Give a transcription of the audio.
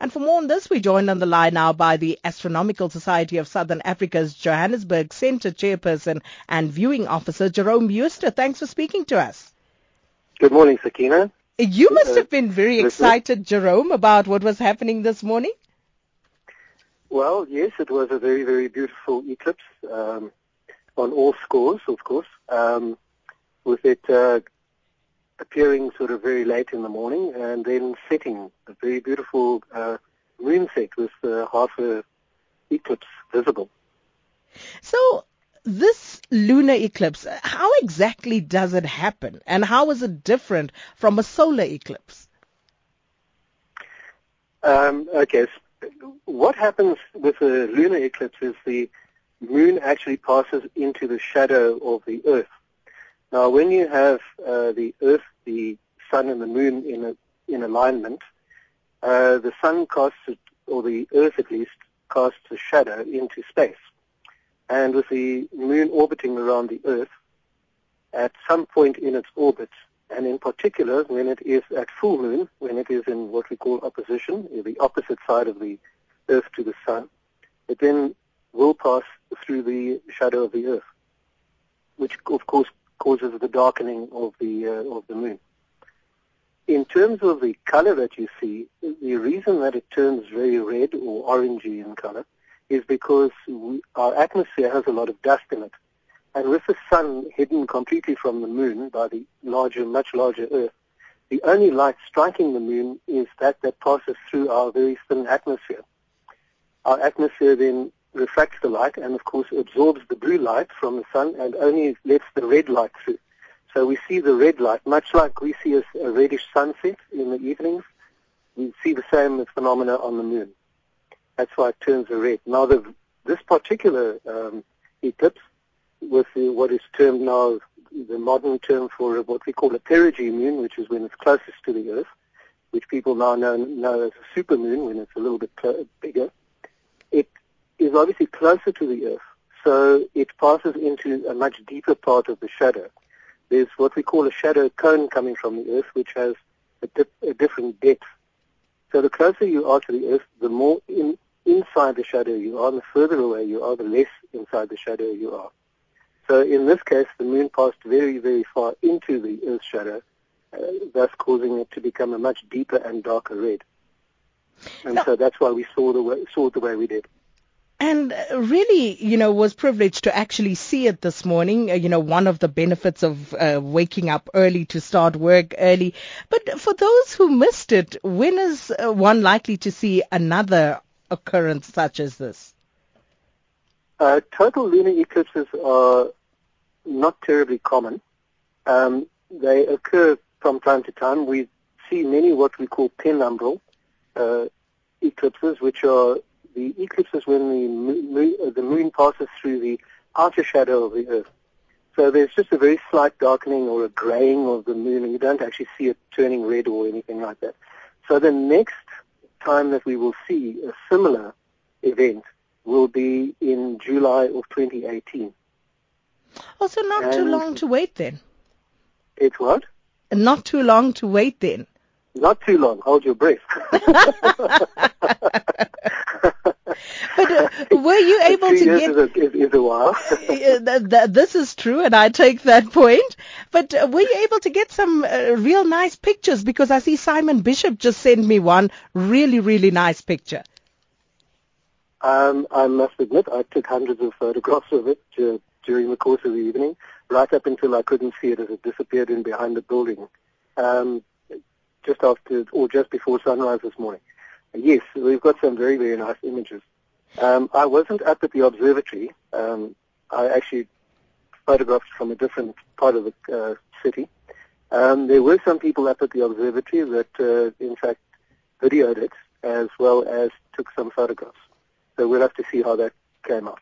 And for more on this, we're joined on the line now by the Astronomical Society of Southern Africa's Johannesburg Centre Chairperson and Viewing Officer, Jerome Jooste. Thanks for speaking to us. Good morning, Sakina. You must have been very excited, Jerome, about what was happening this morning. Well, yes, it was a very, very beautiful eclipse um, on all scores, of course, um, with it uh, appearing sort of very late in the morning and then setting a very beautiful uh, moon set with uh, half a eclipse visible. So this lunar eclipse, how exactly does it happen and how is it different from a solar eclipse? Um, okay, what happens with a lunar eclipse is the moon actually passes into the shadow of the Earth. Now, when you have uh, the Earth, the Sun, and the Moon in a, in alignment, uh, the Sun casts, or the Earth at least, casts a shadow into space. And with the Moon orbiting around the Earth, at some point in its orbit, and in particular when it is at full moon, when it is in what we call opposition, the opposite side of the Earth to the Sun, it then will pass through the shadow of the Earth, which of course causes the darkening of the uh, of the moon. In terms of the color that you see, the reason that it turns very red or orangey in color is because we, our atmosphere has a lot of dust in it. And with the sun hidden completely from the moon by the larger, much larger Earth, the only light striking the moon is that that passes through our very thin atmosphere. Our atmosphere then refracts the light and of course absorbs the blue light from the sun and only lets the red light through. So we see the red light, much like we see a, reddish sunset in the evenings, we see the same phenomena on the moon. That's why it turns red. Now the, this particular um, eclipse with the, what is termed now the modern term for what we call a perigee moon, which is when it's closest to the Earth, which people now know, know as a supermoon when it's a little bit bigger obviously closer to the Earth, so it passes into a much deeper part of the shadow. There's what we call a shadow cone coming from the Earth, which has a, dip, a different depth. So the closer you are to the Earth, the more in, inside the shadow you are, and the further away you are, the less inside the shadow you are. So in this case, the moon passed very, very far into the Earth's shadow, uh, thus causing it to become a much deeper and darker red. And no. so that's why we saw the way, saw it the way we did and really, you know, was privileged to actually see it this morning. Uh, you know, one of the benefits of uh, waking up early to start work early. But for those who missed it, when is uh, one likely to see another occurrence such as this? Uh, total lunar eclipses are not terribly common. Um, they occur from time to time. We see many what we call penumbral uh, eclipses, which are the eclipse is when the moon, uh, the moon passes through the outer shadow of the Earth. So there's just a very slight darkening or a graying of the moon, and you don't actually see it turning red or anything like that. So the next time that we will see a similar event will be in July of 2018. Also, not and too long to wait then. It's what? Not too long to wait then. Not too long. Hold your breath. were you able to get? Is a, is, a while. this is true, and I take that point. But uh, were you able to get some uh, real nice pictures? Because I see Simon Bishop just sent me one really, really nice picture. Um, I must admit, I took hundreds of photographs of it uh, during the course of the evening, right up until I couldn't see it as it disappeared in behind the building, um, just after or just before sunrise this morning. Yes, we've got some very, very nice images. Um, I wasn't up at the observatory. Um, I actually photographed from a different part of the uh, city. Um, there were some people up at the observatory that, uh, in fact, videoed it as well as took some photographs. So we'll have to see how that came out.